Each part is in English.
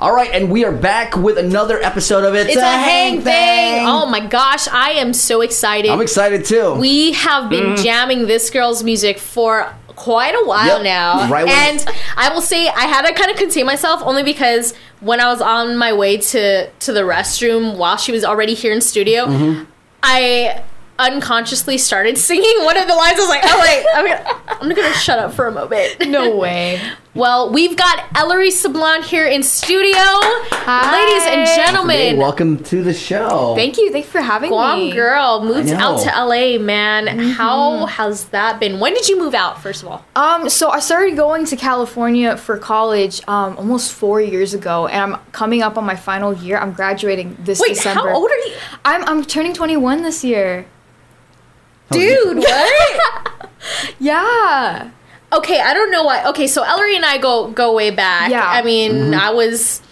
All right, and we are back with another episode of It's, It's a Hang Thang. Oh my gosh, I am so excited. I'm excited too. we have been jamming this girl's music for quite a while Yep. now. Right and I will say I had to kind of contain myself only because when I was on my way to to the restroom while she was already here in studio, Mm-hmm. I unconsciously started singing one of the lines. I was like, oh wait, I'm gonna, I'm gonna shut up for a moment. No way. Well, we've got Ellery Sablan here in studio. Ladies and Hey, gentlemen, welcome to the show. Thank you. Thanks for having Guam me. Guam girl moved out to LA, man. How has that been? When did you move out, first of all? Um, so I started going to California for college um, almost four years ago, and I'm coming up on my final year. I'm graduating this Wait, December. how old are you? I'm I'm turning 21 this year. Dude, what? Yeah. Okay, I don't know why. Okay, so Ellery and I go go way back. Yeah. I mean, Mm-hmm. I was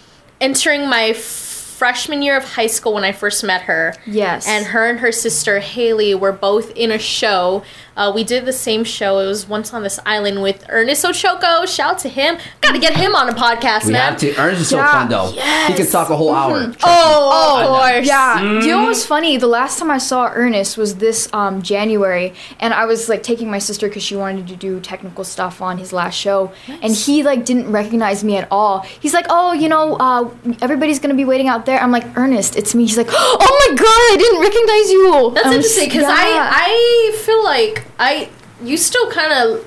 entering my freshman year of high school when I first met her. Yes. And her and her sister Haley were both in a show. Uh, we did the same show. It was once on this island with Ernest Ochoco. Shout out to him. Got to get him on a podcast, we man. have to. Ernest is so Yeah. fun though. He can talk a whole hour. Trust me. Oh, of course. Yeah. Do you Mm-hmm. know what's funny? The last time I saw Ernest was this um, January, and I was like taking my sister because she wanted to do technical stuff on his last show, and he like didn't recognize me at all. He's like, "Oh, you know, uh, everybody's gonna be waiting out there." I'm like, "Ernest, it's me." He's like, "Oh my god, I didn't recognize you." That's I'm interesting because yeah. I I feel like I you still kind of.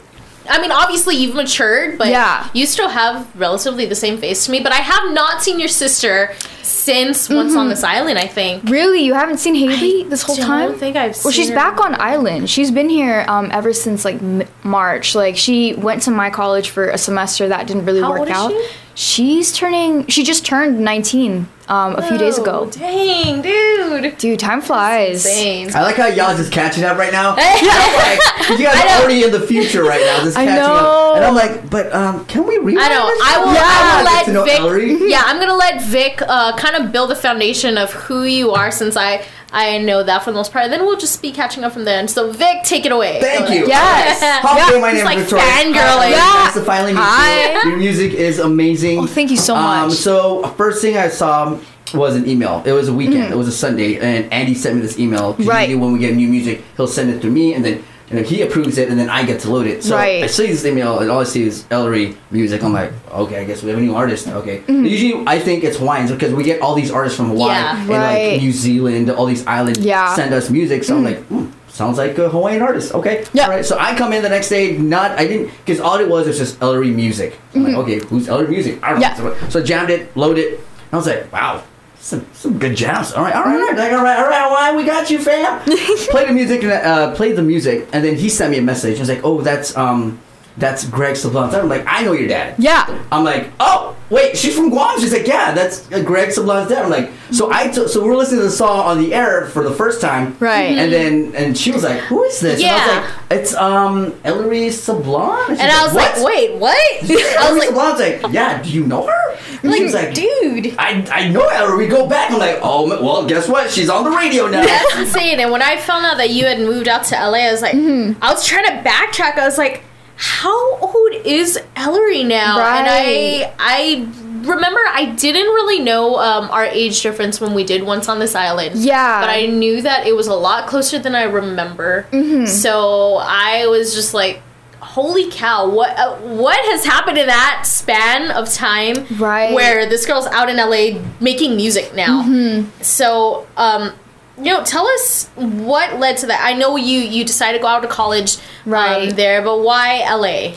I mean, obviously you've matured, but Yeah. you still have relatively the same face to me. But I have not seen your sister since Once on This Island. I think. really you haven't seen Haley this whole don't time. think I've Well, she's her. back on island. She's been here um, ever since like m- March. Like she went to my college for a semester that didn't really How work old is out. she? She's turning. She just turned 19 um, a few days ago. Dang, dude. Dude, time flies. Insane. I like how y'all just catching up right now. I'm like, 'cause you guys are already in the future right now, just I catching know. up. And I'm like, but um, can we rewind I know. this? I will. Yeah. I I will wanna know let Ellery. Vic. Yeah, I'm gonna let Vic uh, kind of build a foundation of who you are, since I I know that for the most part. And then we'll just be catching up from there. And so, Vic, take it away. Thank Go you. Yes. Hi, Yeah, my he's name like is Victoria. fangirling. Hi, Nice to finally meet Hi. you. Your music is amazing. Oh, thank you so Um, much. so first thing I saw was an email. It was a weekend. Mm-hmm. It was a Sunday, and Andy sent me this email. Right. When we get new music, he'll send it to me, and then and then he approves it, and then I get to load it. So Right. I see this email, and all I see is Ellery music. I'm like, okay, I guess we have a new artist. Okay. Mm-hmm. Usually I think it's Hawaiians because we get all these artists from Hawaii Yeah. and Right. like New Zealand, all these islands Yeah. send us music. So I'm like, hmm, sounds like a Hawaiian artist. Okay. Yeah. All right. So I come in the next day, not I didn't because all it was was just Ellery music. I'm like, okay, who's Ellery music? I don't Mm-hmm. Yeah. know. So, I jammed it, loaded. it. I was like, wow. Some, some good jazz. All right, all right, all right, all right, all right. Right We got you, fam. play the music and uh, play the music, and then he sent me a message. He was like, "Oh, that's um, that's Greg Sablan." I'm like, "I know your dad." Yeah. I'm like, oh, wait, she's from Guam. She's like, yeah, that's uh, Greg Sablan's dad. I'm like, so I t- so we're listening to the song on the air for the first time, Right. And then and she was like, who is this? And I Yeah. was like, it's um Ellery Sablan. she's And I was like, what? wait, what? I was Ellery like, Sablan's like, yeah, do you know her? And she was like, dude. I, I know Ellery. We go back. I'm like, oh, well, guess what? She's on the radio now. That's insane. And when I found out that you had moved out to LA, I was like, Mm-hmm. I was trying to backtrack. I was like, how old is Ellery now? And I, I remember I didn't really know um, our age difference when we did once on this island. Yeah. But I knew that it was a lot closer than I remember. Mm-hmm. So I was just like. Holy cow! What uh, what has happened in that span of time? Right. Where this girl's out in LA making music now. Mm-hmm. So, um, you know, tell us what led to that. I know you you decided to go out to college Right. um, there, but why LA?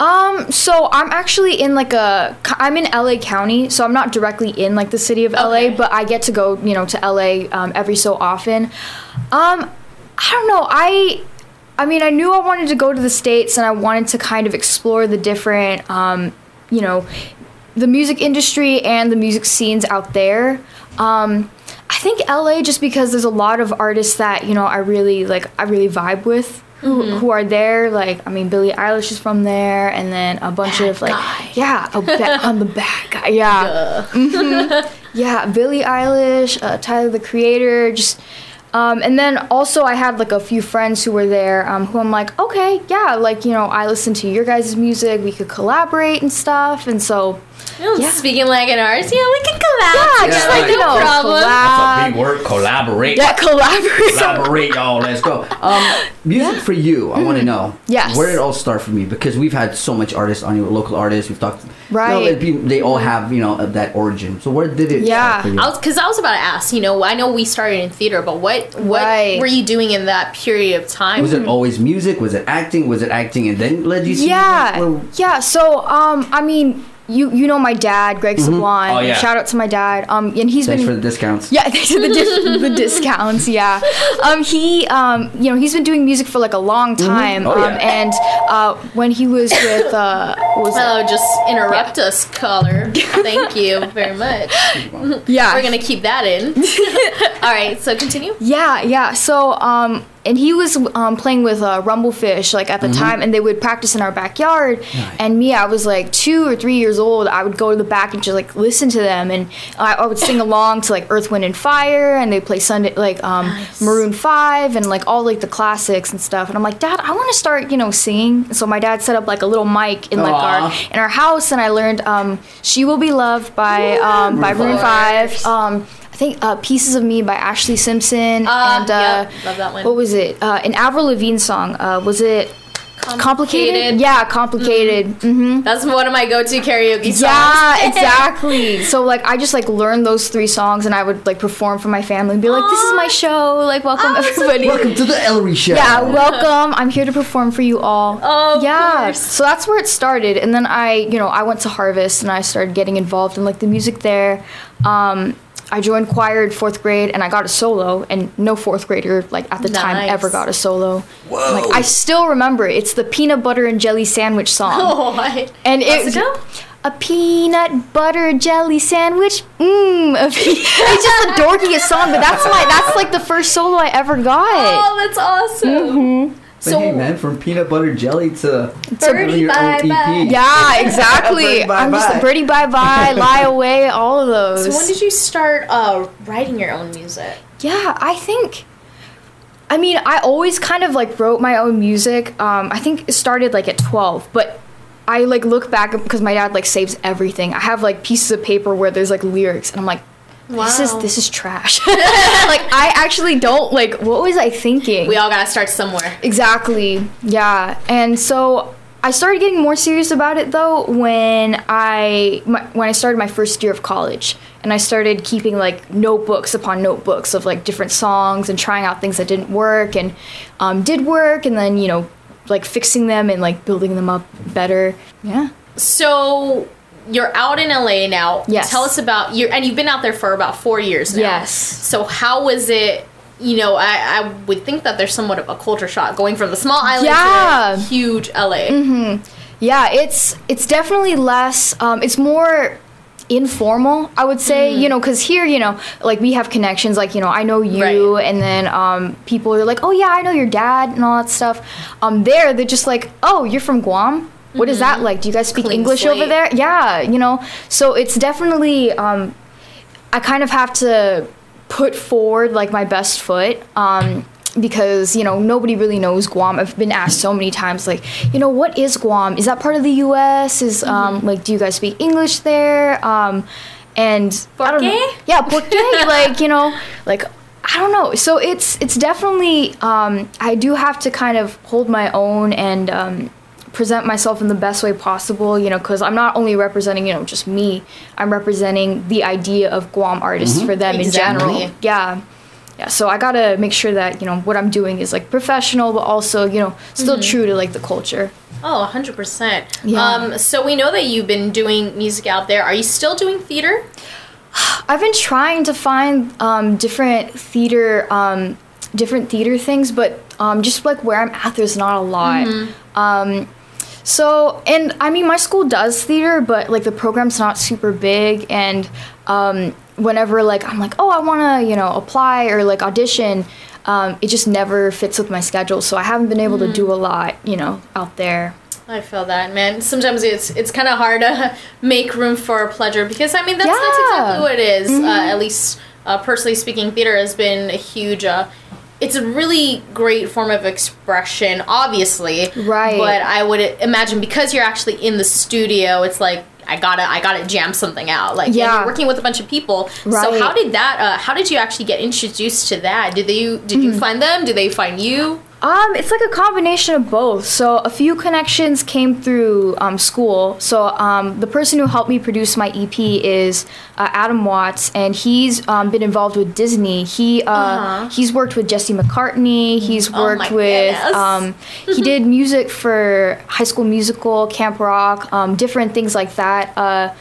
Um, so I'm actually in like a I'm in LA County, so I'm not directly in like the city of Okay. LA, but I get to go, you know, to LA um, every so often. Um, I don't know. I I mean, I knew I wanted to go to the states and I wanted to kind of explore the different um, you know, the music industry and the music scenes out there. Um, I think LA just because there's a lot of artists that, you know, I really like I really vibe with. Who, who are there? Like, I mean, Billie Eilish is from there, and then a bunch Bad of like, guy. yeah, a ba- I'm the bad guy, yeah, Mhm. yeah, Billie Eilish, uh, Tyler the Creator, just, um, and then also I had like a few friends who were there, um, who I'm like, okay, yeah, like you know, I listen to your guys' music, we could collaborate and stuff, and so Yeah. Speaking like an artist, yeah, we can collab. Yeah, together, just like, no know, problem. collab. That's a big word. Collaborate. Yeah, collaborate. Collaborate, y'all. Let's go. Um, music Yeah. for you. I want to know. Yes. Where did it all start for me? Because we've had so much artists on your local artists. We've talked. Right. You know, be- they all have you know that origin. So where did it Yeah. start for? I was because I was about to ask. You know, I know we started in theater, but what what Right. were you doing in that period of time? was it always music? Was it acting? Was it acting and then led you? to Yeah, Where- yeah. So, um, I mean, you you know my dad, Greg Sablan. Oh, yeah. Shout out to my dad. Um, and he's Thanks been for the discounts. Yeah, thanks for the dis- the discounts. Yeah, um, he um, you know he's been doing music for like a long time. Oh, um, yeah. and uh, when he was with uh, what was it? Oh, just interrupt us, caller. Thank you very much. yeah, We're gonna keep that in. All right, so continue. Yeah, yeah. So, um, and he was um, playing with uh, rumblefish like at the mm-hmm. time and they would practice in our backyard nice. and me i was like two or three years old i would go to the back and just like listen to them and i, I would sing along to like earth wind and fire and they play sunday like um, nice. maroon 5 and like all like the classics and stuff and i'm like dad i want to start you know singing so my dad set up like a little mic in Aww. like our in our house and i learned um, she will be loved by um, by maroon 5 think uh, "Pieces of Me" by Ashlee Simpson Ah, and uh, yep, love that one. what was it? Uh, an Avril Lavigne song. Uh, was it complicated? Yeah, complicated. hmm That's one of my go-to karaoke songs. Yeah, exactly. so like, I just like learned those three songs, and I would like perform for my family and be like, "This is my show. Like, welcome Oh, that's so everybody." Welcome to the Ellery Show. yeah, welcome. I'm here to perform for you all. Oh, of yeah. course. So that's where it started, and then I, you know, I went to Harvest and I started getting involved in like the music there. Um, I joined choir in fourth grade, and I got a solo, and no fourth grader like at the time ever got a solo. Whoa. Like I still remember it. It's the peanut butter and jelly sandwich song, Oh, what? and Let's it go. a peanut butter jelly sandwich. Mmm. It's just the dorkiest song, but that's my that's like the first solo I ever got. Oh, that's awesome. Mm-hmm. But So hey, man, from peanut butter jelly to Birdie your bye own bye. EP. Yeah, exactly. Birdie I'm just bye. Birdie Bye Bye, Lie Away, all of those. So when did you start uh, writing your own music? yeah, I think. I mean, I always kind of like wrote my own music. Um, I think it started like at 12, but I like look back because my dad like saves everything. I have like pieces of paper where there's like lyrics, and I'm like, this is this is trash. like I actually don't like. What was I thinking? We all gotta start somewhere. Exactly. Yeah. And so I started getting more serious about it though when I my, when I started my first year of college and I started keeping like notebooks upon notebooks of like different songs and trying out things that didn't work and um, did work and then you know like fixing them and like building them up better. Yeah. So you're out in LA now. Yes. Tell us about your and you've been out there for about four years now. Yes. So how was it? You know, I, I would think that there's somewhat of a culture shock going from the small island Yeah. to the huge LA. Mm-hmm. Yeah, it's it's definitely less. Um, it's more informal, I would say. You know, because here, you know, like we have connections. Like you know, I know you, Right. and then um, people are like, oh yeah, I know your dad and all that stuff. Um, there, they're just like, oh, you're from Guam. What is that like? Do you guys speak Clean English over there? Yeah, you know. So it's definitely. Um, I kind of have to put forward like my best foot um, because you know nobody really knows Guam. I've been asked so many times like, you know, what is Guam? Is that part of the U.S.? Is um, like, do you guys speak English there? Um, and I don't know. qué? Yeah, por qué? like you know, like. I don't know. So it's it's definitely um, I do have to kind of hold my own and um, present myself in the best way possible. You know, because I'm not only representing you know just me. I'm representing the idea of Guam artists for them in general. Yeah, yeah. So I gotta make sure that you know what I'm doing is like professional, but also you know still true to like the culture. Oh, 100%. Yeah. Um, so we know that you've been doing music out there. Are you still doing theater? I've been trying to find um, different theater, um, different theater things, but um, just like where I'm at, there's not a lot. Um, so, and I mean, my school does theater, but like the program's not super big, and um, whenever like I'm like, oh, I want to, you know, apply or like audition. Um, it just never fits with my schedule, so I haven't been able to do a lot, you know, out there. I feel that, man. Sometimes it's it's kind of hard to make room for pleasure because I mean that's, that's exactly what it is. Uh, at least uh, personally speaking, theater has been a huge. Uh, it's a really great form of expression, obviously. Right. But I would imagine because you're actually in the studio, it's like I gotta I gotta jam something out. Like yeah, you're working with a bunch of people. Right. So how did that? Uh, how did you actually get introduced to that? Did they did Mm-hmm. you find them? Did they find you? Um, it's like a combination of both. So a few connections came through um, school. So um, the person who helped me produce my EP is uh, Adam Watts, and he's um, been involved with Disney. He uh, Uh-huh. he's worked with Jesse McCartney. He's Oh worked my with. Um, he did music for High School Musical, Camp Rock, um, different things like that. Uh,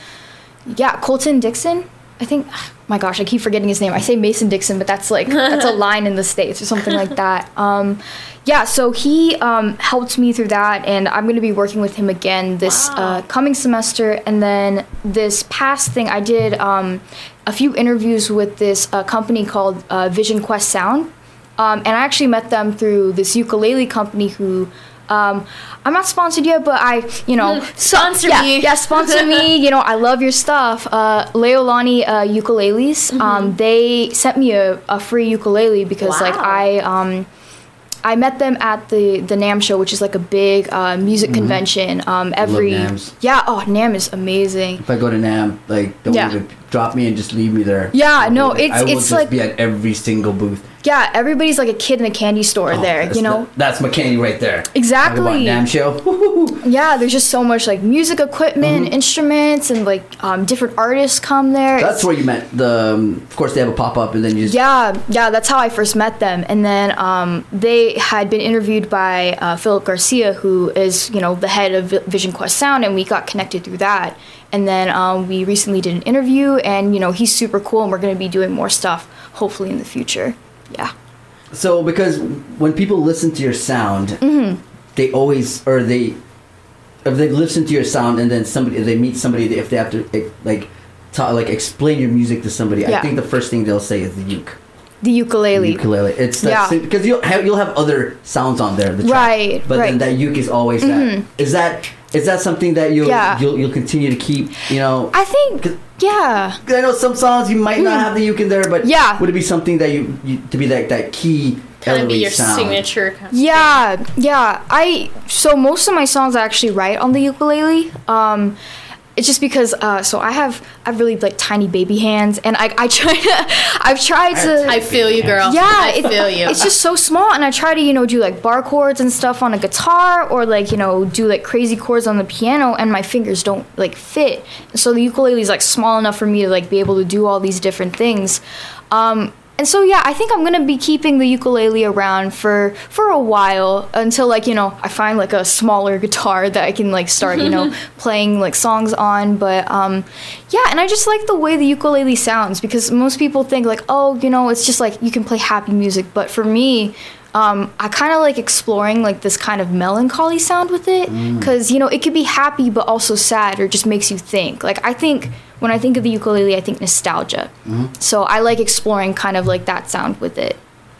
yeah, Colton Dixon. I think. My gosh, I keep forgetting his name. I say Mason Dixon, but that's like that's a line in the states or something like that. Um, yeah, so he um, helped me through that, and I'm going to be working with him again this Wow. uh, coming semester. And then this past thing, I did um, a few interviews with this uh, company called uh, Vision Quest Sound, um, and I actually met them through this ukulele company who. Um, I'm not sponsored yet, but I, you know, Sponsor yeah, me. Yeah, sponsor me. You know, I love your stuff. Uh, Leolani uh, ukuleles. Mm-hmm. Um, they sent me a, a free ukulele because like I um, I met them at the the NAMM show, which is like a big uh, music convention. Um, every NAMMs. yeah, oh NAMM is amazing. If I go to NAMM, like don't Yeah. even drop me and just leave me there. Yeah, no, it's- I will it's just like- be at every single booth. Yeah, everybody's like a kid in a candy store Oh, there. You know, the- that's candy right there. Exactly. NAMM show. Yeah. There's just so much like music equipment, Mm-hmm. instruments, and like um, different artists come there. That's where you met the. Um, of course, they have a pop up, and then you just. Yeah, yeah, that's how I first met them. And then um, they had been interviewed by uh, Philip Garcia, who is, you know, the head of Vi- Vision Quest Sound, and we got connected through that. And then um, we recently did an interview, and, you know, he's super cool, and we're going to be doing more stuff, hopefully, in the future. Yeah. So because when people listen to your sound, Mm-hmm. they always or they if they listen to your sound and then somebody they meet somebody if they have to eh, like ta like explain your music to somebody, I think the first thing they'll say is the uke. The ukulele. ukulele. It's Yeah. because you'll have you'll have other sounds on there. The track, Right, But then right. Mm-hmm. that uke is always that. Is that is that something that you'll Yeah. you'll, you'll continue to keep? You know, I think, 'Cause- yeah. 'cause I know some songs you might not have the uke in there, but Mm. Yeah. would it be something that you, you to be like that key Kind of be your sound? signature. Kind of Yeah, yeah. I so most of my songs I actually write on the ukulele. Um, it's just because uh, so I have I have really like tiny baby hands, and I I try to I've tried to. I feel you, girl. yeah, I feel you. It's just so small, and I try to you know do like bar chords and stuff on a guitar, or like you know do like crazy chords on the piano, and my fingers don't like fit. So the ukulele is like small enough for me to like be able to do all these different things. Um, and so yeah, I think I'm gonna be keeping the ukulele around for for a while until like you know I find like a smaller guitar that I can like start you know playing like songs on. But um, yeah, and I just like the way the ukulele sounds because most people think like oh you know it's just like you can play happy music, but for me. Um, I kind of like exploring like this kind of melancholy sound with it because you know it could be happy but also sad or just makes you think. Like I think when I think of the ukulele, I think nostalgia. Mm-hmm. So I like exploring kind of like that sound with it.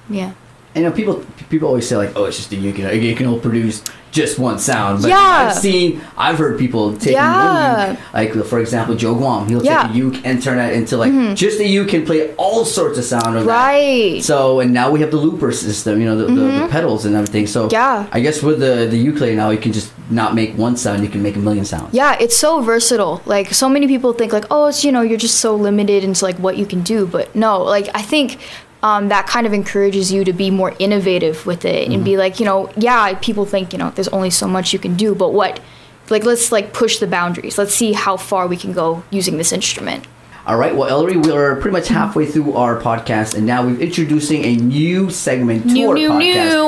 Yeah. You know, people people always say like, "Oh, it's just a. You know, can only produce just one sound." But Yeah. I've seen, I've heard people taking Yeah. one uke, like for example, Joe Guam. He'll Yeah. Mm-hmm. take a uke and turn it into like just a uke can play all sorts of sound. Right. Mm-hmm. So and now we have the looper system, you know, the, the, the pedals and everything. So Yeah. I guess with the the ukulele now, you can just not make one sound, you can make a million sounds. Yeah, it's so versatile. Like so many people think like, oh, it's you know, you're just so limited into like what you can do. But no, like I think um, that kind of encourages you to be more innovative with it and be like, you know, yeah, people think you know there's only so much you can do, but what, like let's like push the boundaries. Let's see how far we can go using this instrument. All right, well, Ellery, we're pretty much halfway through our podcast, and now we're introducing a new segment to New, our new, podcast.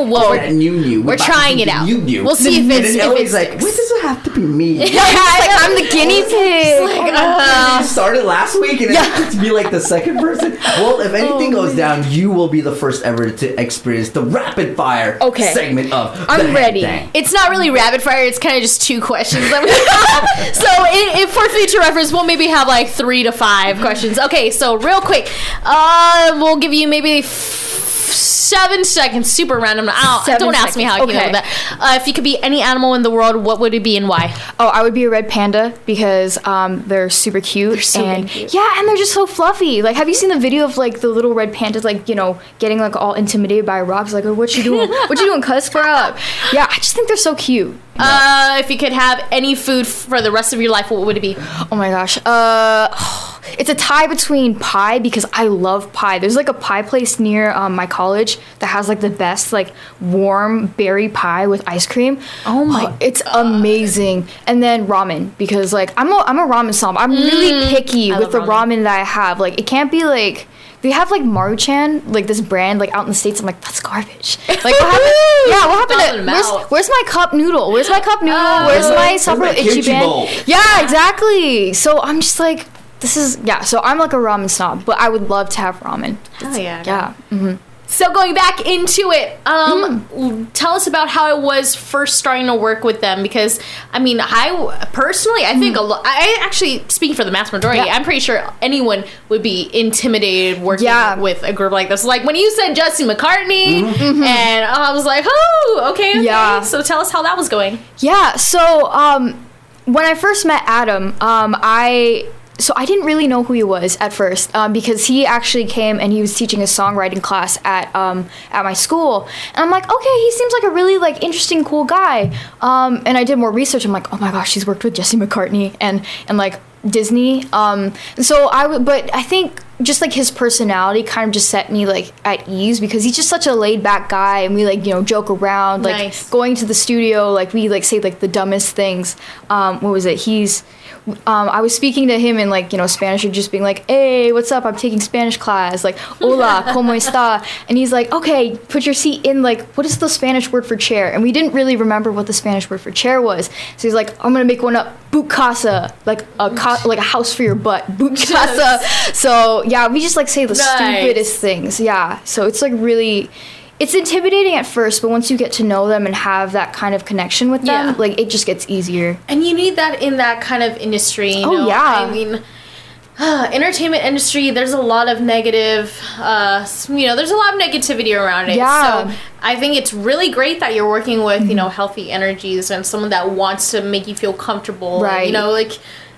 new. Whoa. We're new, new. We're to trying it out. New, new. We'll see if And it's- then if Ellery's it like, why does it have to be me? like I'm the guinea pig. like, uh, you started last week, and then to be like the second person. Well, if anything Oh, goes down, you will be the first ever to experience the rapid fire Okay. segment of. I'm ready. It's not really rapid fire. It's kind of just two questions that we have. so, i if for future reference, we'll maybe have like three to five questions. Okay, so real quick, uh, we'll give you maybe f- seven seconds, super random. I don't, don't ask me how I seconds. came up with that. Uh, if you could be any animal in the world, what would it be and why? Oh, I would be a red panda because um, they're super cute. They're so and cute. yeah, and they're just so fluffy. Like, have you seen the video of like the little red pandas, like you know, getting like all intimidated by rocks? Like, oh, what you doing? what you doing? Cuz for up? Yeah, I just think they're so cute. Uh, if you could have any food for the rest of your life, what would it be? Oh my gosh. Uh, it's a tie between pie because I love pie. There's like a pie place near um, my college that has like the best like warm berry pie with ice cream. Oh my It's amazing. And then ramen because like I'm a I'm a ramen snob. I'm really picky Mm, I with the ramen. ramen. that I have. Like it can't be like. They have like Maruchan, like this brand, like out in the states. I'm like, that's garbage. Like, what happened? Yeah, what happened? To, where's, where's my cup noodle? Where's my cup noodle? Oh. where's my Where's supper itchy kimchi band? bowl? Yeah, exactly. So I'm just like, this is yeah. So I'm like a ramen snob, but I would love to have ramen. Hell yeah. Yeah. hmm So going back into it, um, tell us about how it was first starting to work with them because I mean, I personally, I think a lot. I actually speaking for the mass majority, Yeah. I'm pretty sure anyone would be intimidated working Yeah. with a group like this. Like when you said Jesse McCartney, and I was like, oh, okay, okay. Yeah. So tell us how that was going. Yeah. So um, when I first met Adam, um, I so I didn't really know who he was at first um, because he actually came and he was teaching a songwriting class at um, at my school, and I'm like, okay, he seems like a really like interesting, cool guy. Um, and I did more research. I'm like, oh my gosh, he's worked with Jesse McCartney and and like Disney. Um, so I would, but I think just like his personality kind of just set me like at ease because he's just such a laid back guy and we like you know joke around like Nice. going to the studio like we like say like the dumbest things um what was it he's um, I was speaking to him in like you know Spanish and just being like, "Hey, what's up? I'm taking Spanish class." Like, "Hola, cómo está?" And he's like, "Okay, put your seat in like what is the Spanish word for chair?" And we didn't really remember what the Spanish word for chair was. So he's like, "I'm gonna make one up, boot casa, like a like a house for your butt, boot casa." So yeah, we just like say the Nice. stupidest things. Yeah, so it's like really. It's intimidating at first, but once you get to know them and have that kind of connection with them, Yeah. like it just gets easier. And you need that in that kind of industry. You Oh, know? yeah. I mean, entertainment industry. There's a lot of negative. Uh, you know, there's a lot of negativity around it. Yeah. So I think it's really great that you're working with you know healthy energies and someone that wants to make you feel comfortable. and, Right. you know, like.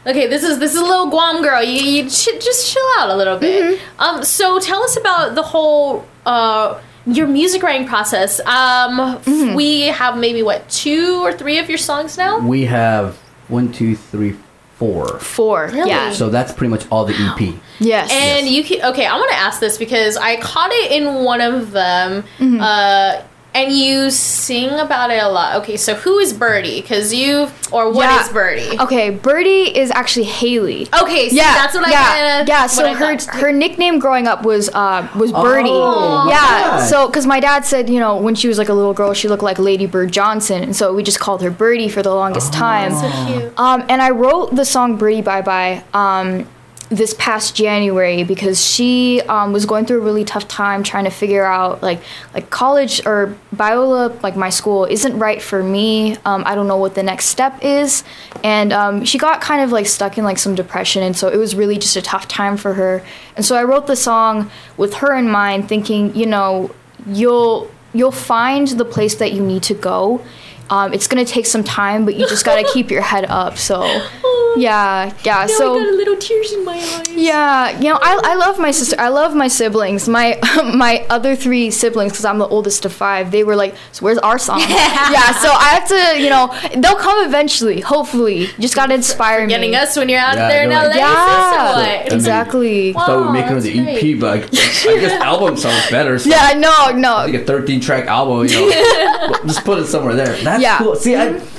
Okay, this is this is a little Guam girl. You, you should just chill out a little bit. Mm-hmm. Um, so tell us about the whole uh your music writing process. Um, Mm-hmm. we have maybe what two or three of your songs now. We have one, two, three, four. Four. Really? Yeah. So that's pretty much all the E EP. yes. And you can okay. I want to ask this because I caught it in one of them, Mm-hmm. uh, and you sing about it a lot. Okay, so who is Birdie? Because you or what is Yeah. Birdie? Okay, Birdie is actually Haley. Okay, see, yeah, that's what I yeah, kinda, yeah. So her thought. her nickname growing up was uh was Birdie. Oh, yeah. my So because my dad said you know when she was like a little girl she looked like Lady Bird Johnson, and so we just called her Birdie for the longest time. so cute. Um, and I wrote the song Birdie Bye Bye um, this past January because she um, was going through a really tough time trying to figure out like like college or Biola like my school isn't right for me. Um, I don't know what the next step is, and um, she got kind of like stuck in like some depression, and so it was really just a tough time for her. And so I wrote the song with her in mind, thinking you know you'll you'll find the place that you need to go. Um, it's gonna take some time, but you just gotta keep your head up. So, yeah, yeah. Now so I got a little tears in my eyes. yeah, you know, I, I love my sister. I love my siblings. My my other three siblings, because I'm the oldest of five, they were like, "So where's our song?" yeah, so I have to, you know, they'll come eventually. Hopefully, you just gotta inspire me. Getting us when you're out Yeah, there in they're LA, like- Yeah, sis, or what? exactly. Wow. Thought we'd make it on that's the EP, but I, I guess album sounds better. So Yeah, no, no. like a 13 track album, you know. just put it somewhere there. That's Yeah. cool. See, I. Mm-hmm.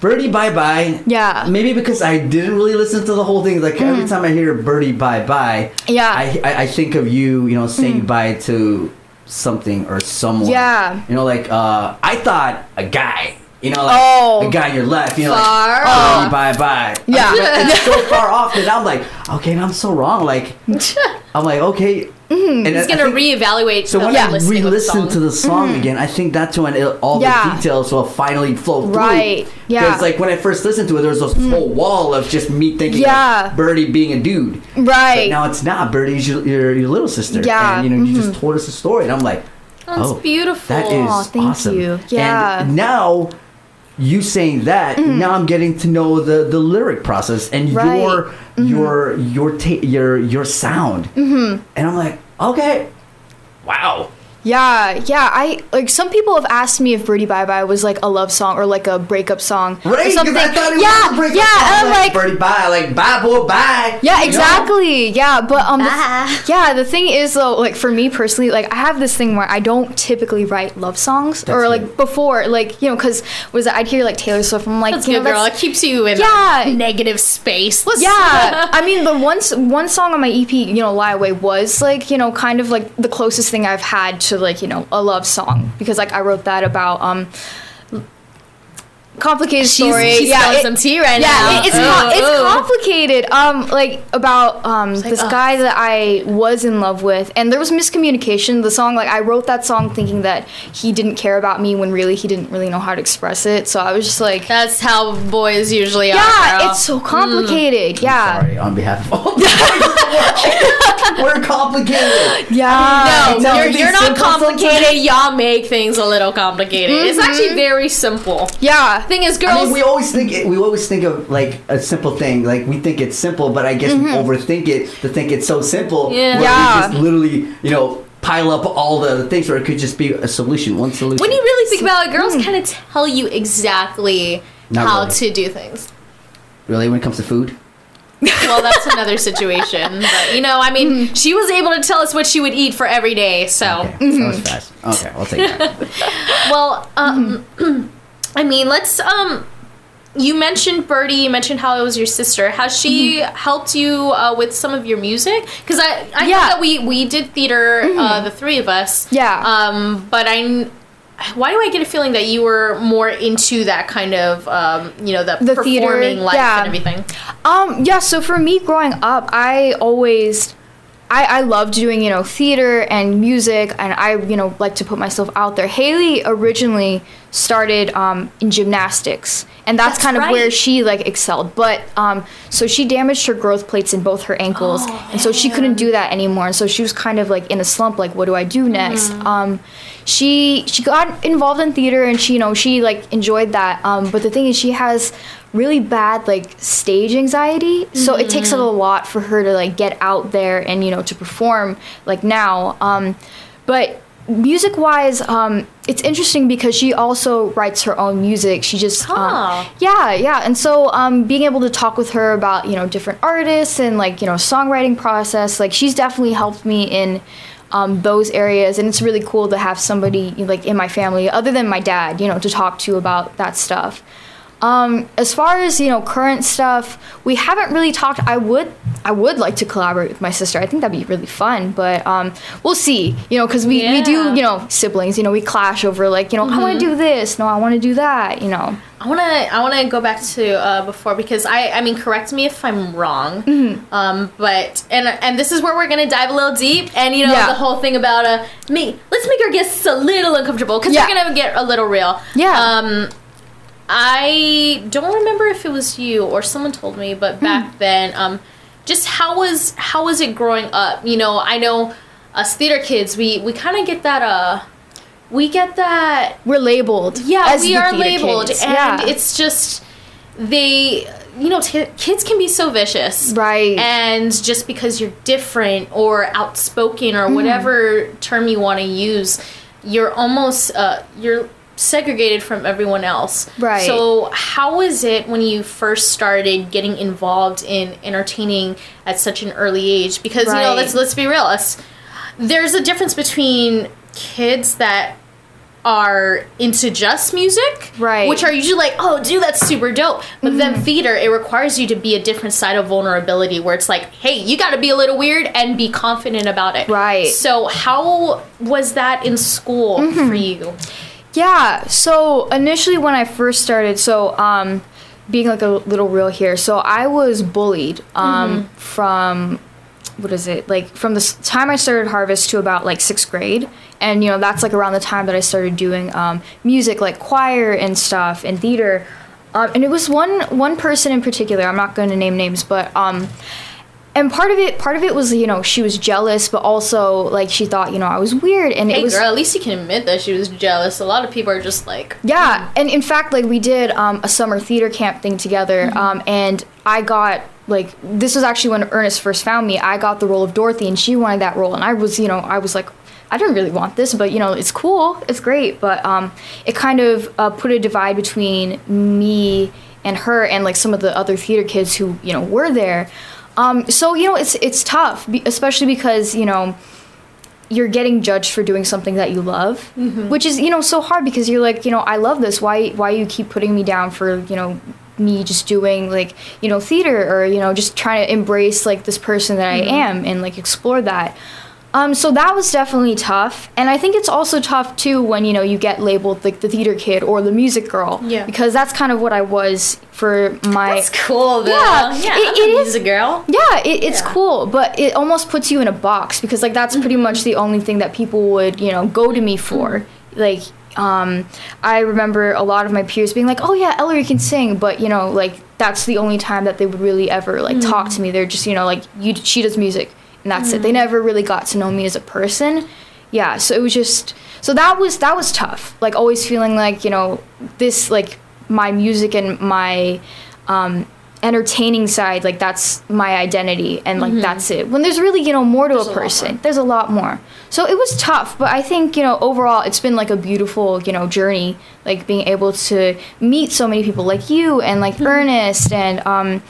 Birdie Bye Bye. Yeah. Maybe because I didn't really listen to the whole thing. Like every mm. time I hear Birdie Bye Bye, Yeah. I, I I think of you, you know, saying mm. bye to something or someone. Yeah. You know, like uh, I thought a guy You know, like Oh. the guy on your left. You know, Far like, off. bye bye. Yeah. it's so far off that I'm like, okay, I'm so wrong. Like, I'm like, okay. Mm-hmm. And He's I- I gonna think- reevaluate. So when I of the re-listen to the song again, I think that's when it, all Mm-hmm. Yeah. the details will finally flow through. Right, yeah. Mm-hmm. Because like when I first listened to it, there was this whole wall of just me thinking Yeah. of Birdie being a dude. But Right. now it's not. Birdie's your, your, your little sister. Yeah, Mm-hmm. And you know, you just told us a story, and I'm like, That's oh, beautiful. That is thank awesome. you. Yeah. And now you saying that, now I'm getting to know the the lyric process and Mm-hmm. Right. Mm-hmm. your your your ta- your your sound. Mm-hmm. And I'm like, okay, wow. Yeah, yeah. I like some people have asked me if Birdie Bye Bye was like a love song or like a breakup song or Right? 'Cause something. I thought it yeah, was a breakup yeah. song, and I'm like, Birdie bye, like bye boy bye. yeah, You know? exactly. Yeah, but um, the- yeah. The thing is though, like for me personally, like I have this thing where I don't typically write love songs or like good. before, like you know, because was it, I'd hear like Taylor Swift. I'm like, That's you good, know, girl. that's- It keeps you in Yeah. a negative space. Let's Yeah, I mean the once one song on my EP, you know, "Lie Away" was like you know kind of like the closest thing I've had to like you know a love song. Because like I wrote that about um complicated She's, story. she's yeah, it- some tea right yeah, now. it- it's Ooh, com- it's ooh. complicated. Um, like about um this oh. guy that I was in love with, and there was miscommunication. The song, like I wrote that song thinking that he didn't care about me when really he didn't really know how to express it. So I was just like, That's how boys usually are. yeah, it's so complicated. Yeah, Sorry, on behalf of all the boys, we're complicated. yeah. No, Tell you're, you're not simple complicated. Y'all make things a little complicated. It's Mm-hmm. actually very simple. Yeah. Thing is, I girls. mean, we always think it, we always think of like a simple thing. Like we think it's simple, but I guess we mm-hmm. overthink it to think it's so simple. Yeah. Yeah. We just literally, you know, pile up all the things where it could just be a solution, one solution. when you really think about it, girls hmm. kind of tell you exactly Not how really. to do things. really, when it comes to food, Well, that's another situation. But, you know, I mean, mm-hmm. she was able to tell us what she would eat for every day. So, okay, that was mm-hmm. fast. Okay, I'll take that. well, um, I mean, let's. um. You mentioned Birdie. You mentioned how it was your sister. Has she helped you uh, with some of your music? Because I, I know Yeah. that we we did theater, uh, the three of us. Yeah. Um, but I. Why do I get a feeling that you were more into that kind of, um, you know, the, The theater, performing life yeah. and everything? Um, yeah, so for me growing up, I always I, I loved doing, you know, theater and music and I, you know, like to put myself out there. Haley originally started um, in gymnastics and that's, That's kind of where she like excelled. But um, so she damaged her growth plates in both her ankles Oh, and so she couldn't do that anymore. And so she was kind of like in a slump, like what do I do next? Mm. Um, she she got involved in theater and she you know she like enjoyed that. Um, but the thing is she has really bad like stage anxiety. So it takes a lot for her to like get out there and you know to perform like now. Um but music wise um it's interesting because she also writes her own music. She just Huh. um, yeah yeah. And so um being able to talk with her about you know different artists and like you know songwriting process like she's definitely helped me in um, those areas. And it's really cool to have somebody like in my family other than my dad you know to talk to about that stuff um, as far as you know, current stuff, we haven't really talked. I would, I would like to collaborate with my sister. I think that'd be really fun, but um, we'll see. You know, because we, we do, you know, siblings. You know, we clash over like, you know, I want to do this. No, I want to do that. You know. I wanna I wanna go back to uh, before because I I mean correct me if I'm wrong, Mm-hmm. um, but and and this is where we're gonna dive a little deep and you know Yeah. the whole thing about uh me let's make our guests a little uncomfortable because Yeah. we're gonna get a little real. Yeah. Um, I don't remember if it was you or someone told me, but Hmm. back then, um, just how was how was it growing up? You know, I know us theater kids, we we kind of get that uh, we get that We're labeled. yeah, we the are labeled, kids. and yeah. it's just they, you know, t- kids can be so vicious, Right. And just because you're different or outspoken or whatever term you want to use, you're almost uh, you're segregated from everyone else. Right. So how was it when you first started getting involved in entertaining at such an early age? Because you know, let's let's be real, us there's a difference between kids that are into just music, Right. Which are usually like, oh, dude, that's super dope. But then mm-hmm. theater, it requires you to be a different side of vulnerability, where it's like, hey, you got to be a little weird and be confident about it, Right. So, how was that in school mm-hmm. for you? Yeah. So initially, when I first started, so um, being like a little real here, so I was bullied um, Mm-hmm. from what is it like from the time I started Harvest to about like sixth grade, and you know that's like around the time that I started doing um, music, like choir and stuff, and theater. Um, and it was one one person in particular. I'm not going to name names, but um, and part of it part of it was you know she was jealous, but also like she thought you know I was weird, and Hey it was girl, at least you can admit that she was jealous. A lot of people are just like, yeah, and in fact, like we did um, a summer theater camp thing together, um, and I got like this was actually when Ernest first found me. I got the role of Dorothy, and she wanted that role, and I was, you know, I was like, I didn't really want this, but you know, it's cool, it's great, but um, it kind of uh, put a divide between me and her, and like some of the other theater kids who you know were there. Um, so you know, it's it's tough, especially because you know you're getting judged for doing something that you love, which is you know so hard because you're like you know I love this. Why why you keep putting me down for you know me just doing like you know theater or you know just trying to embrace like this person that I am and like explore that. Um, so that was definitely tough, and I think it's also tough too when you know you get labeled like the theater kid or the music girl. Yeah. Because that's kind of what I was for my. that's cool though. Yeah, yeah, it- I'm a is- music girl. Yeah, it, it's Yeah. cool, but it almost puts you in a box because like that's pretty much the only thing that people would you know go to me for. Like, um, I remember a lot of my peers being like, "Oh yeah, Ellery can sing," but you know, like that's the only time that they would really ever like talk to me. They're just you know like you she does music and that's it. They never really got to know me as a person. Yeah, so it was just so that was that was tough. Like always feeling like you know this like my music and my um, entertaining side like that's my identity and like that's it when there's really you know more to Mm-hmm. There's a a person more. there's a lot more so it was tough but i think you know overall it's been like a beautiful you know journey like being able to meet so many people like you and like Mm-hmm. ernest and um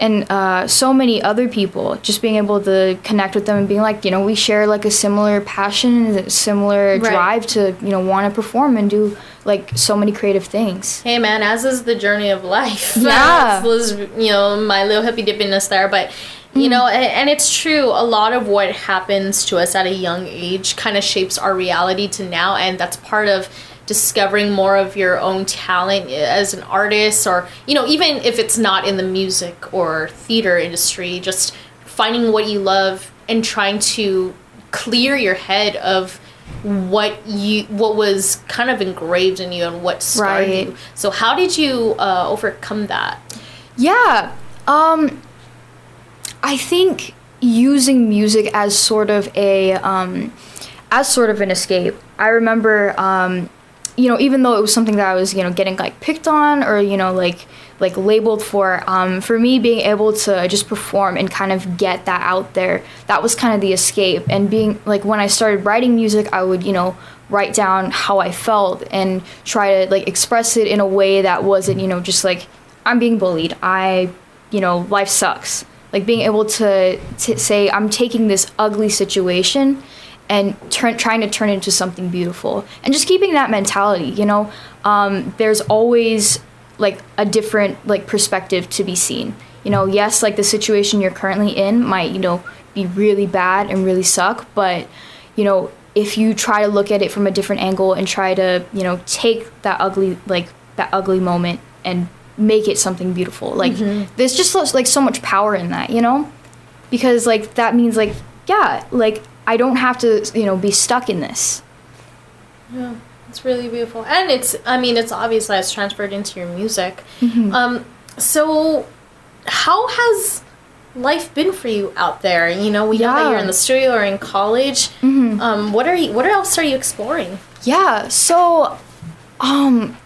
and uh, so many other people just being able to connect with them and being like you know we share like a similar passion and a similar Right. drive to you know want to perform and do like so many creative things Hey man, as is the journey of life. Yeah. As was you know my little hippie dippiness there, but you know, and it's true. A lot of what happens to us at a young age kind of shapes our reality to now, and that's part of discovering more of your own talent as an artist, or you know, even if it's not in the music or theater industry, just finding what you love and trying to clear your head of what you what was kind of engraved in you and what scarred Right. you. So how did you uh, overcome that? Yeah. Um I think using music as sort of a um as sort of an escape. I remember um you know, even though it was something that I was, you know, getting like picked on or, you know, like like labeled for, um, for me being able to just perform and kind of get that out there, that was kind of the escape. And being like when I started writing music, I would, you know, write down how I felt and try to like express it in a way that wasn't, you know, just like I'm being bullied. I, you know, life sucks. Like being able to, to say I'm taking this ugly situation and turn, trying to turn it into something beautiful. And just keeping that mentality you know? Um, there's always like a different like perspective to be seen. You know yes like the situation you're currently in might you know be really bad and really suck but you know if you try to look at it from a different angle and try to you know take that ugly like that ugly moment and make it something beautiful like there's just like so much power in that you know? Because like that means like yeah like i don't have to you know be stuck in this Yeah, it's really beautiful, and it's I mean it's obvious that it's transferred into your music. Mm-hmm. Um, so how has life been for you out there? You know, we know that you're in the studio or in college. Mm-hmm. Um, what are you? What else are you exploring? yeah so um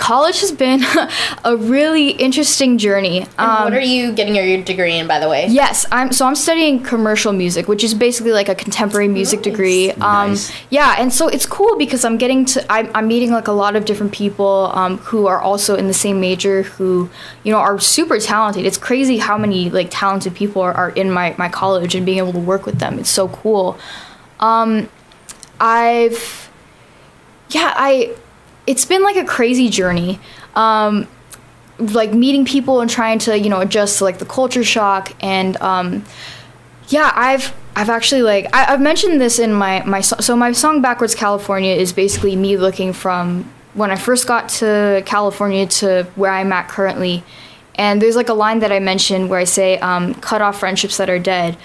college has been a really interesting journey And um, what are you getting your, your degree in, by the way? Yes, I'm so I'm studying commercial music, which is basically like a contemporary music Nice. degree. Um, Nice. Yeah, and so it's cool because I'm getting to I'm, I'm meeting like a lot of different people um, who are also in the same major who you know are super talented. It's crazy how many like talented people are, are in my my college and being able to work with them. It's so cool. Um, I've yeah I it's been like a crazy journey. Um, like meeting people and trying to you know adjust to like the culture shock and um Yeah, I've I've actually like I, I've mentioned this in my my so, so my song backwards California is basically me looking from when I first got to California to where I'm at currently, and there's like a line that I mentioned where I say um, cut off friendships that are dead.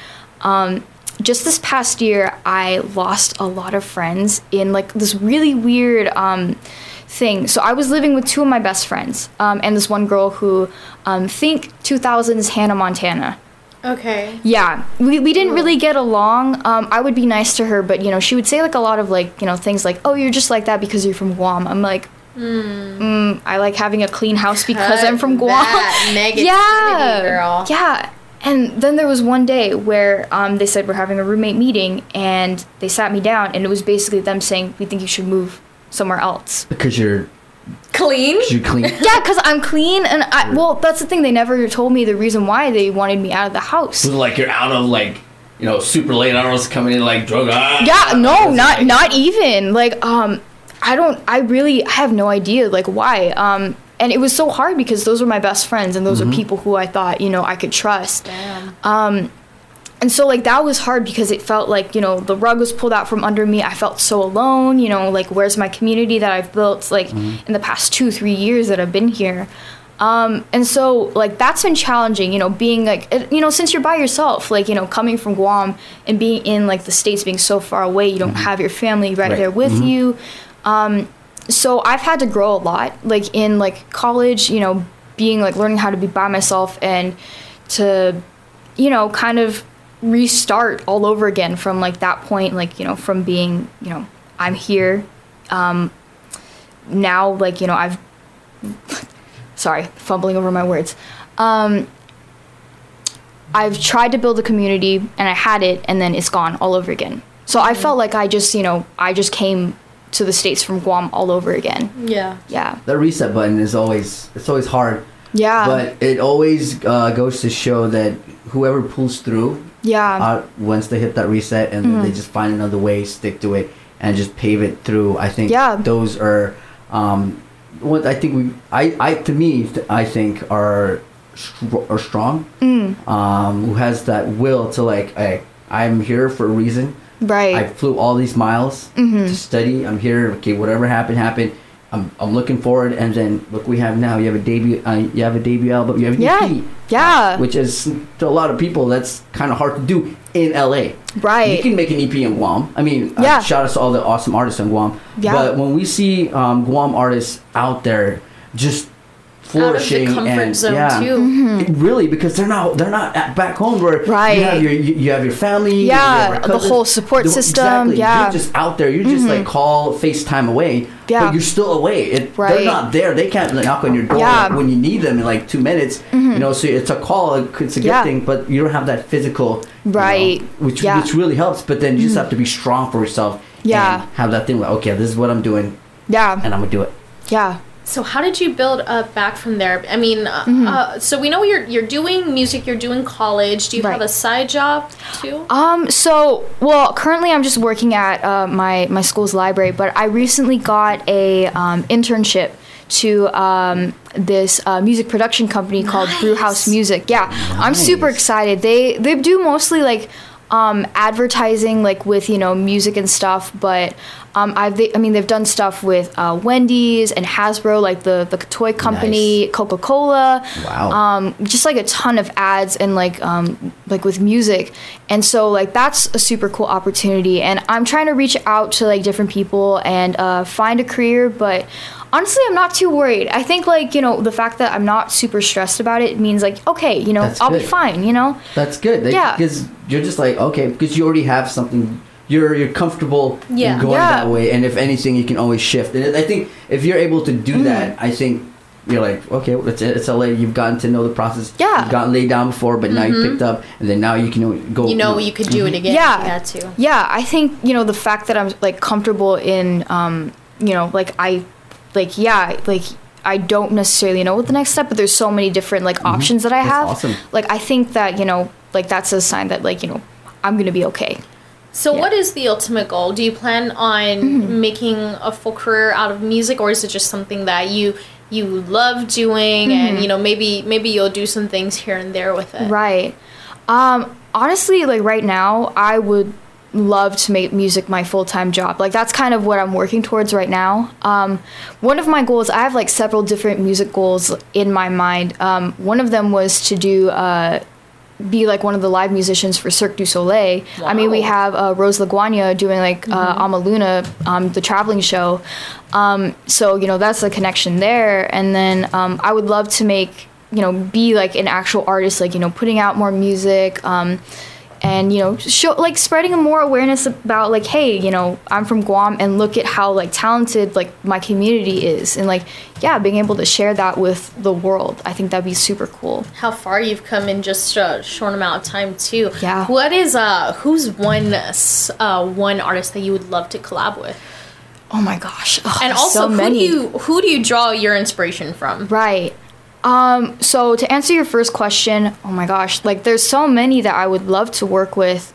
Um, just this past year, I lost a lot of friends in like this really weird um, thing. So I was living with two of my best friends, um, and this one girl who um, think 2000s Hannah Montana. Okay. Yeah, we, we didn't really get along. Um, I would be nice to her, but you know, she would say like a lot of like you know things like, "Oh, you're just like that because you're from Guam." I'm like, mm, Mm, I like having a clean house because I'm from Guam. That negativity, yeah, girl. yeah. And then there was one day where um, they said we're having a roommate meeting, and they sat me down, and it was basically them saying, "We think you should move somewhere else." Because you're, clean. Cause you're clean. Yeah, because I'm clean, and I well, that's the thing. They never told me the reason why they wanted me out of the house. So like you're out of like, you know, super late hours coming in like drug. Ah, Yeah, no, not like- not even like um, I don't. I really I have no idea like why. Um, and it was so hard because those were my best friends and those Mm-hmm. are people who I thought you know I could trust. Damn. And so like that was hard because it felt like you know the rug was pulled out from under me. I felt so alone. You know, like where's my community that I've built like in the past two three years that I've been here. Um, and so like that's been challenging. You know, being like it, you know since you're by yourself, like you know coming from Guam and being in like the states, being so far away, you don't have your family right, Right. there with you. Um, so I've had to grow a lot, like in like college. You know, being like learning how to be by myself and to you know, kind of restart all over again from like that point, like, you know, from being, you know, I'm here. Um, now, like, you know, I've, sorry, fumbling over my words. Um, I've tried to build a community and I had it and then it's gone all over again. So I felt like I just, you know, I just came to the States from Guam all over again. Yeah. Yeah. That reset button is always it's always hard, Yeah. but it always uh, goes to show that whoever pulls through yeah. uh, once they hit that reset and Mm-hmm. they just find another way, stick to it, and just pave it through. I think Yeah. those are um, what I think we. I, I to me, I think are str- are strong. Mm. Um, who has that will to like, hey, I'm here for a reason. Right. I flew all these miles Mm-hmm. to study. I'm here. Okay, whatever happened, happened. I'm, I'm looking forward, and then look, we have now. You have a debut. Uh, you have a debut album. You have an yeah. EP Yeah. which is to a lot of people that's kind of hard to do in LA. right. You can make an EP in Guam. I mean, uh, shout out to all the awesome artists in Guam. Yeah. But when we see um, Guam artists out there just Out of the comfort and zone yeah, too. it really because they're not they're not at back home where Right. you have your you, you have your family you Yeah, have your the whole support The- system, exactly. yeah. Mm-hmm. you're just out there you're just like call FaceTime away Yeah. but you're still away it, Right. they're not there they can't like, knock on your door Yeah. Mm-hmm. when you need them in like two minutes you know so it's a call it's a good Yeah. thing but you don't have that physical you know, Right. which Yeah. Mm-hmm. which really helps but then you just have to be strong for yourself Yeah. and have that thing like okay this is what I'm doing yeah. and I'm gonna do it Yeah. So how did you build up back from there? I mean, uh, Mm-hmm. uh, so we know you're you're doing music, you're doing college. Do you have a side job too? Um. So, well, currently I'm just working at uh, my my school's library, but I recently got a um, internship to um, this uh, music production company called Brewhouse Nice. Music. Yeah, I'm super excited. They they do mostly like um, advertising, like with you know music and stuff, but. Um, I've, they, I mean, they've done stuff with uh, Wendy's and Hasbro, like the, the toy company, Coca Cola. Wow. Um, just like a ton of ads and like um, like with music, and so like that's a super cool opportunity. And I'm trying to reach out to like different people and uh, find a career, but honestly, I'm not too worried. I think like you know the fact that I'm not super stressed about it means like okay, you know, That's I'll be fine. You know. That's good. Like, Yeah. Because you're just like okay, because you already have something. You're you're comfortable Yeah. in going Yeah. that way, and if anything, you can always shift. And I think if you're able to do Mm-hmm. that, I think you're like okay, it's it's LA. You've gotten to know the process. Yeah. Mm-hmm. You've gotten laid down before, but now you picked up, and then now you can go. You know you could do it again. Yeah. if you had to. Yeah, I think you know the fact that I'm like comfortable in, um, you know, like I, like yeah, like I don't necessarily know what the next step, but there's so many different like options that I Mm-hmm. That's have. awesome. Like I think that you know, like that's a sign that like you know, I'm gonna be okay. So Yeah. what is the ultimate goal? Do you plan on Mm-hmm. making a full career out of music or is it just something that you you love doing Mm-hmm. and you know maybe maybe you'll do some things here and there with it? Right. Um, honestly, like right now, I would love to make music my full time job. Like that's kind of what I'm working towards right now. Um, one of my goals, I have like several different music goals in my mind. Um, one of them was to do. Uh, be like one of the live musicians for Cirque du Soleil. I mean, we have uh, Rose LaGuardia doing like uh, Amaluna, um, the traveling show. Um, so you know that's the connection there. And then um, I would love to make you know be like an actual artist, like you know putting out more music. And you know show like spreading more awareness about like hey you know i'm from guam and look at how like talented like my community is and like yeah being able to share that with the world i think that'd be super cool How far you've come in just a short amount of time too. Yeah. What is uh who's one uh one artist that you would love to collab with? oh my gosh Ugh, And also, so who do you who do you draw your inspiration from? Right. Um, so to answer your first question, oh my gosh, like there's so many that I would love to work with.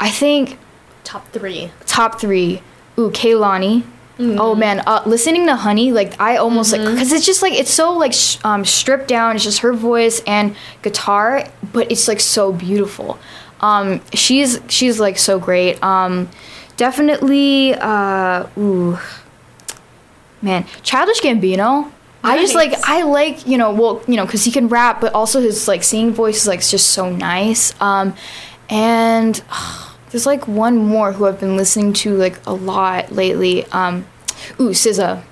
I think Top three. top three, ooh, Kehlani. Oh man, uh, listening to Honey, like I almost like because it's just like it's so like sh- um, stripped down. It's just her voice and guitar, but it's like so beautiful. Um, she's she's like so great. Um, definitely, uh, ooh, man, Childish Gambino. I just like I like you know well you know because he can rap, but also his like singing voice is like just so nice. Um, and there's like one more who I've been listening to like a lot lately. Um, ooh, SZA.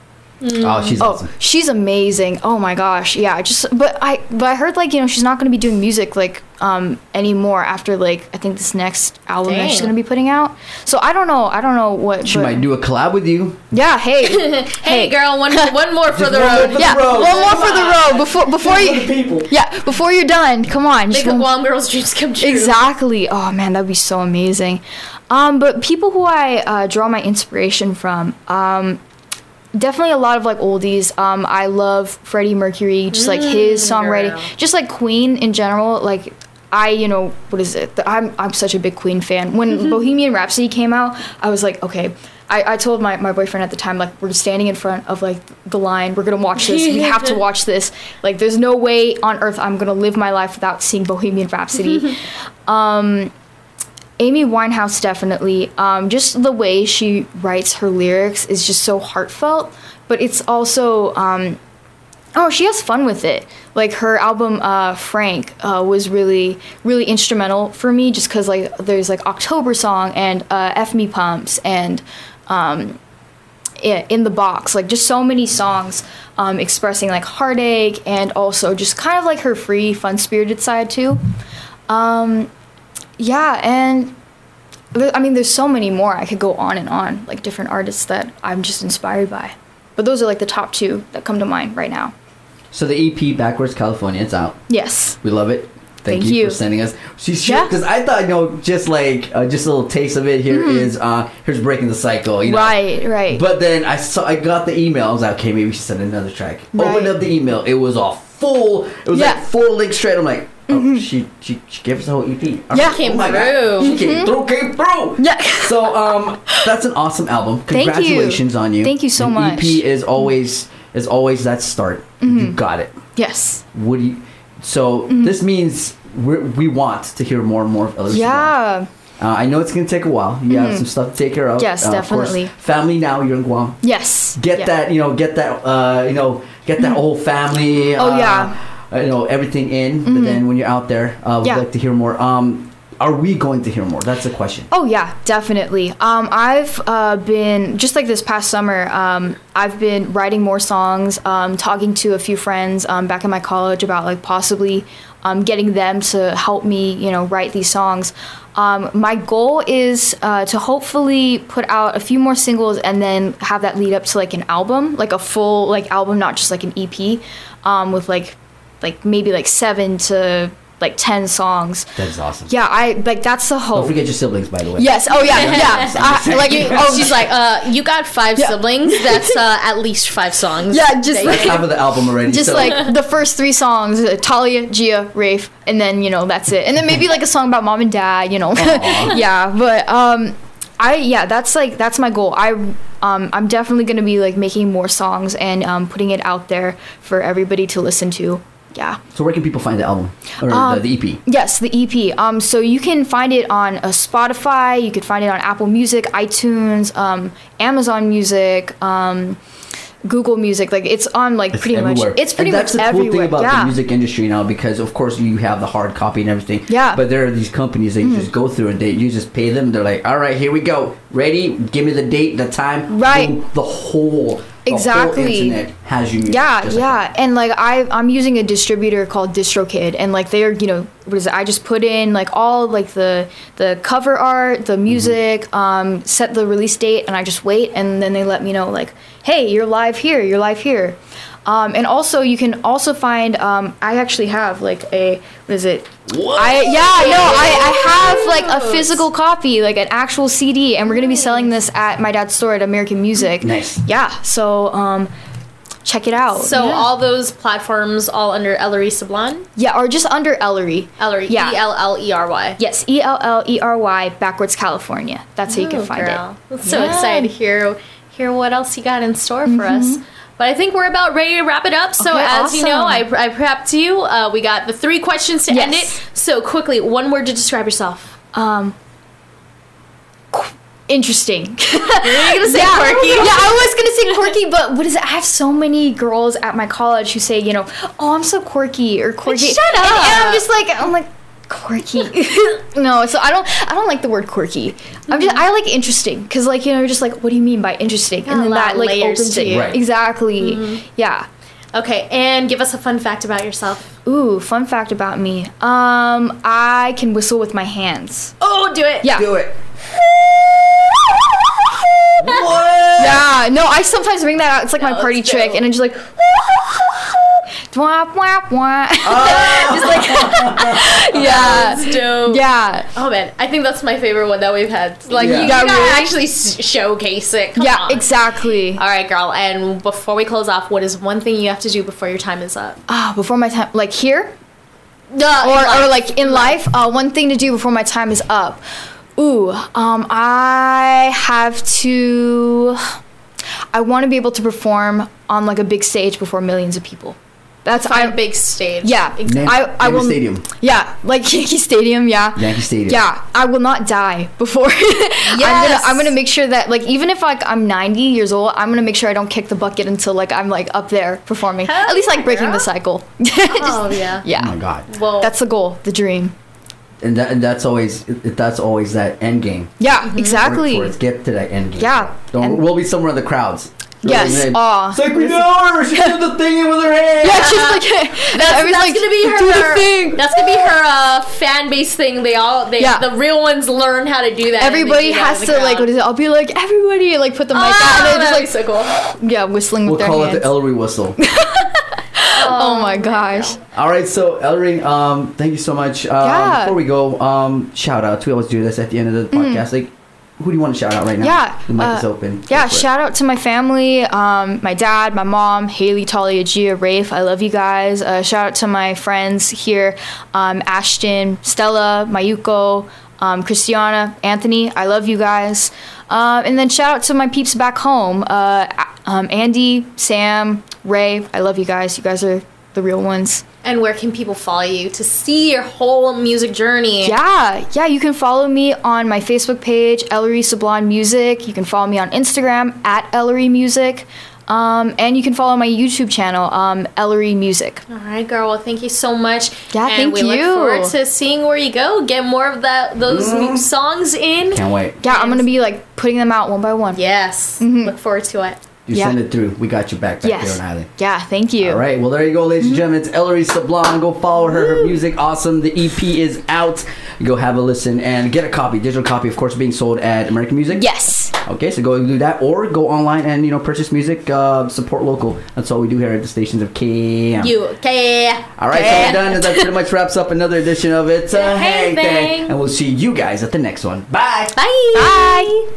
Oh, she's Oh, awesome. she's amazing. Oh my gosh, yeah. I Just but I but I heard like you know she's not going to be doing music like um anymore after like I think this next album that she's going to be putting out. So I don't know. I don't know what. She but- might do a collab with you. Yeah. Hey. Hey, girl, one one more for the road. for yeah. the road. One more for the road before before you. people. Yeah. Before you're done. Come on. Make just a one- Guam girl's dreams come true. Exactly. Oh man, that'd be so amazing. Um, but people who I uh, draw my inspiration from, um, definitely a lot of like oldies. Um, I love Freddie Mercury, just like his mm, songwriting, girl. just like Queen in general. Like I, you know, what is it? I'm I'm such a big Queen fan. When mm-hmm. Bohemian Rhapsody came out, I was like, okay. I, I told my, my boyfriend at the time, like, we're standing in front of like the line. We're gonna watch this. We have to watch this. Like, there's no way on earth I'm gonna live my life without seeing Bohemian Rhapsody. Um, Amy Winehouse definitely. Um, just the way she writes her lyrics is just so heartfelt, but it's also um, oh she has fun with it. Like her album uh, Frank uh, was really really instrumental for me, just because like there's like October song and uh, F Me Pumps and um, in the box like just so many songs um, expressing like heartache and also just kind of like her free fun spirited side too um, yeah and i mean there's so many more i could go on and on like different artists that i'm just inspired by but those are like the top two that come to mind right now So the EP Backwards California, it's out. yes We love it. Thank, Thank you, you. for sending us. She's Yeah. because I thought you know just like uh, just a little taste of it here is uh here's breaking the cycle. You know? right right But then I saw I got the email. I was like, okay, maybe she sent another track. Opened up the email. It was all full. It was Yeah. Like four links straight. I'm like, oh, she she she gave us the whole EP. I'm Yeah. like, Came oh my God. through. She came through. Came through. yeah So um, that's an awesome album. Thank you. Congratulations on you. Thank you so An much. EP is always is always that start. You got it. yes What do you? So Mm-hmm. this means we we want to hear more and more of Ellis. yeah Uh, I know it's gonna take a while. You have some stuff to take care of. Mm-hmm. Yes, Uh, of course, definitely. family now. You're in Guam. yes Get Yeah. that. You know. Get that. Uh, you know. Get that whole family. Oh, uh, yeah. Uh, You know everything in. But then when you're out there, uh, we'd Yeah. like to hear more. Um, are we going to hear more? That's the question. Oh yeah, definitely. Um, I've uh, been just like this past summer. Um, I've been writing more songs, um, talking to a few friends um, back in my college about like possibly um, getting them to help me, you know, write these songs. Um, my goal is uh, to hopefully put out a few more singles and then have that lead up to like an album, like a full like album, not just like an EP, um, with like like maybe like seven to like ten songs. That is awesome. Yeah, I like that's the whole. Don't forget your siblings, by the way. Yes. Oh yeah. Yeah. I, like You, oh, she's like, uh, you got five Yeah. siblings. That's uh, at least five songs. yeah. Just that like Half of the album already. just so- like the first three songs: uh, Talia, Gia, Rafe, and then you know that's it. And then maybe like a song about mom and dad. You know. Yeah. But um, I yeah that's like that's my goal. I um I'm definitely gonna be like making more songs and um putting it out there for everybody to listen to. Yeah. So where can people find the album or Um, the, the EP? Yes, the EP. Um, so you can find it on uh, Spotify. You can find it on Apple Music, iTunes, um, Amazon Music, um, Google Music. Like it's on like It's pretty everywhere. much. It's pretty and that's much the cool everywhere. thing about yeah. the music industry now because of course you have the hard copy and everything. Yeah. But there are these companies that you just go through and they you just pay them. They're like, all right, here we go, ready? Give me the date, the time. Right. Boom, the whole Exactly. has you. music, Yeah, just like yeah, and like I, I'm using a distributor called DistroKid, and like they're, you know, what is it? I just put in like all like the the cover art, the music, um, set the release date, and I just wait, and then they let me know like, hey, you're live here, you're live here, um, and also you can also find, um, I actually have like a what is it? What? I yeah no I, I have like a physical copy like an actual CD and we're gonna be selling this at my dad's store at American Music. Nice. Yeah, so um, check it out. So yeah. all those platforms all under Ellery Sablan? yeah, or just under Ellery. Ellery, Yeah. E L L E R Y. Yes, E L L E R Y backwards California. That's how you can find girl. it. I'm so Yeah. Mm-hmm. excited to hear hear what else you got in store for us. But I think we're about ready to wrap it up. So Okay, as you know, I. I prepped you. Uh, we got the three questions to end it. So quickly, one word to describe yourself. Um, interesting. You're gonna say yeah, quirky. Yeah, I was gonna say quirky, but what is it? I have so many girls at my college who say, you know, oh, I'm so quirky or quirky. shut And- And, I'm just like, I'm like quirky. no, so I don't, I don't like the word quirky. I'm just, I like interesting because, like, you know, you're just like, what do you mean by interesting? Got And a then lot that like opens to it. you. Right. Exactly. Yeah. Okay, and give us a fun fact about yourself. Ooh, fun fact about me. Um, I can whistle with my hands. Oh, do it. Yeah. Do it. what? Yeah, no, I sometimes bring that out. It's like my party trick, dope. and it's just like, wah, wah, wah. Oh. just like, yeah, That's dope. yeah, Oh man, I think that's my favorite one that we've had. Like Yeah. you, you gotta really? actually s- showcase it. Come yeah, on. exactly. All right, girl. And before we close off, what is one thing you have to do before your time is up? Ah, before my time, like here, Duh, or, or like in life, uh, one thing to do before my time is up. Ooh, um, I have to. I want to be able to perform on like a big stage before millions of people. That's find I. a big stage. Yeah, Name- I, I name will. stadium. Yeah, like Yankee Stadium. Yeah. Yankee Stadium. Yeah, I will not die before. I'm gonna I'm gonna make sure that like even if like I'm 90 years old, I'm gonna make sure I don't kick the bucket until like I'm like up there performing. Hell At least like breaking girl. the cycle. Oh yeah. yeah. Oh my god. Well, That's the goal, the dream. And, that, and that's always that's always that end game. Yeah, mm-hmm. exactly. Work towards, get to that end game. Yeah, Don't, and- we'll be somewhere in the crowds. Yes, Really, aw. It's like we know her. She did the thing with her hand. Yeah, she's like that's, that's like, gonna be "Do the her. thing." That's gonna be her uh, fan base thing. They all, they, Yeah. the real ones learn how to do that. Everybody do has in to the like what is it? I'll be like everybody like put the mic Oh, out and that'd then be so cool. yeah whistling We'll with their call hands. it the Ellery whistle. oh my gosh. All right, so Ellery, um, thank you so much. Um, Yeah. Before we go, um, shout out. We always do this at the end of the podcast. Like, who do you want to shout out right now? Yeah, the mic is uh, open. Yeah, shout out to my family, um, my dad, my mom, Haley, Talia, Gia, Rafe. I love you guys. Uh, shout out to my friends here, um, Ashton, Stella, Mayuko, um, Christiana, Anthony. I love you guys. Um, and then shout out to my peeps back home, uh, um, Andy, Sam, Ray. I love you guys. You guys are the real ones. And where can people follow you to see your whole music journey? Yeah, yeah, you can follow me on my Facebook page, Ellery Sablan Music. You can follow me on Instagram at Ellery Music. Um, and you can follow my YouTube channel, um, Ellery Music. All right, girl. Well, thank you so much. Yeah, and thank we look you. forward to seeing where you go. Get more of that those Mm-hmm. songs in. Can't wait. Yeah, I'm gonna be like putting them out one by one. Yes. Look forward to it. You Yeah. send it through. We got you back back Yes. there on Island. Yeah, thank you. All right. Well, there you go, ladies and gentlemen. It's Ellery Sablan. Go follow her. Her music, awesome. The EP is out. Go have a listen and get a copy. Digital copy, of course, being sold at American Music. Yes. Okay, so go do that, or go online and you know purchase music. Uh, support local. That's all we do here at the stations of KM. You okay? All right, so we're done. and That pretty much wraps up another edition of It's a Hey Hey Thing. Thing. And we'll see you guys at the next one. Bye. Bye. Bye.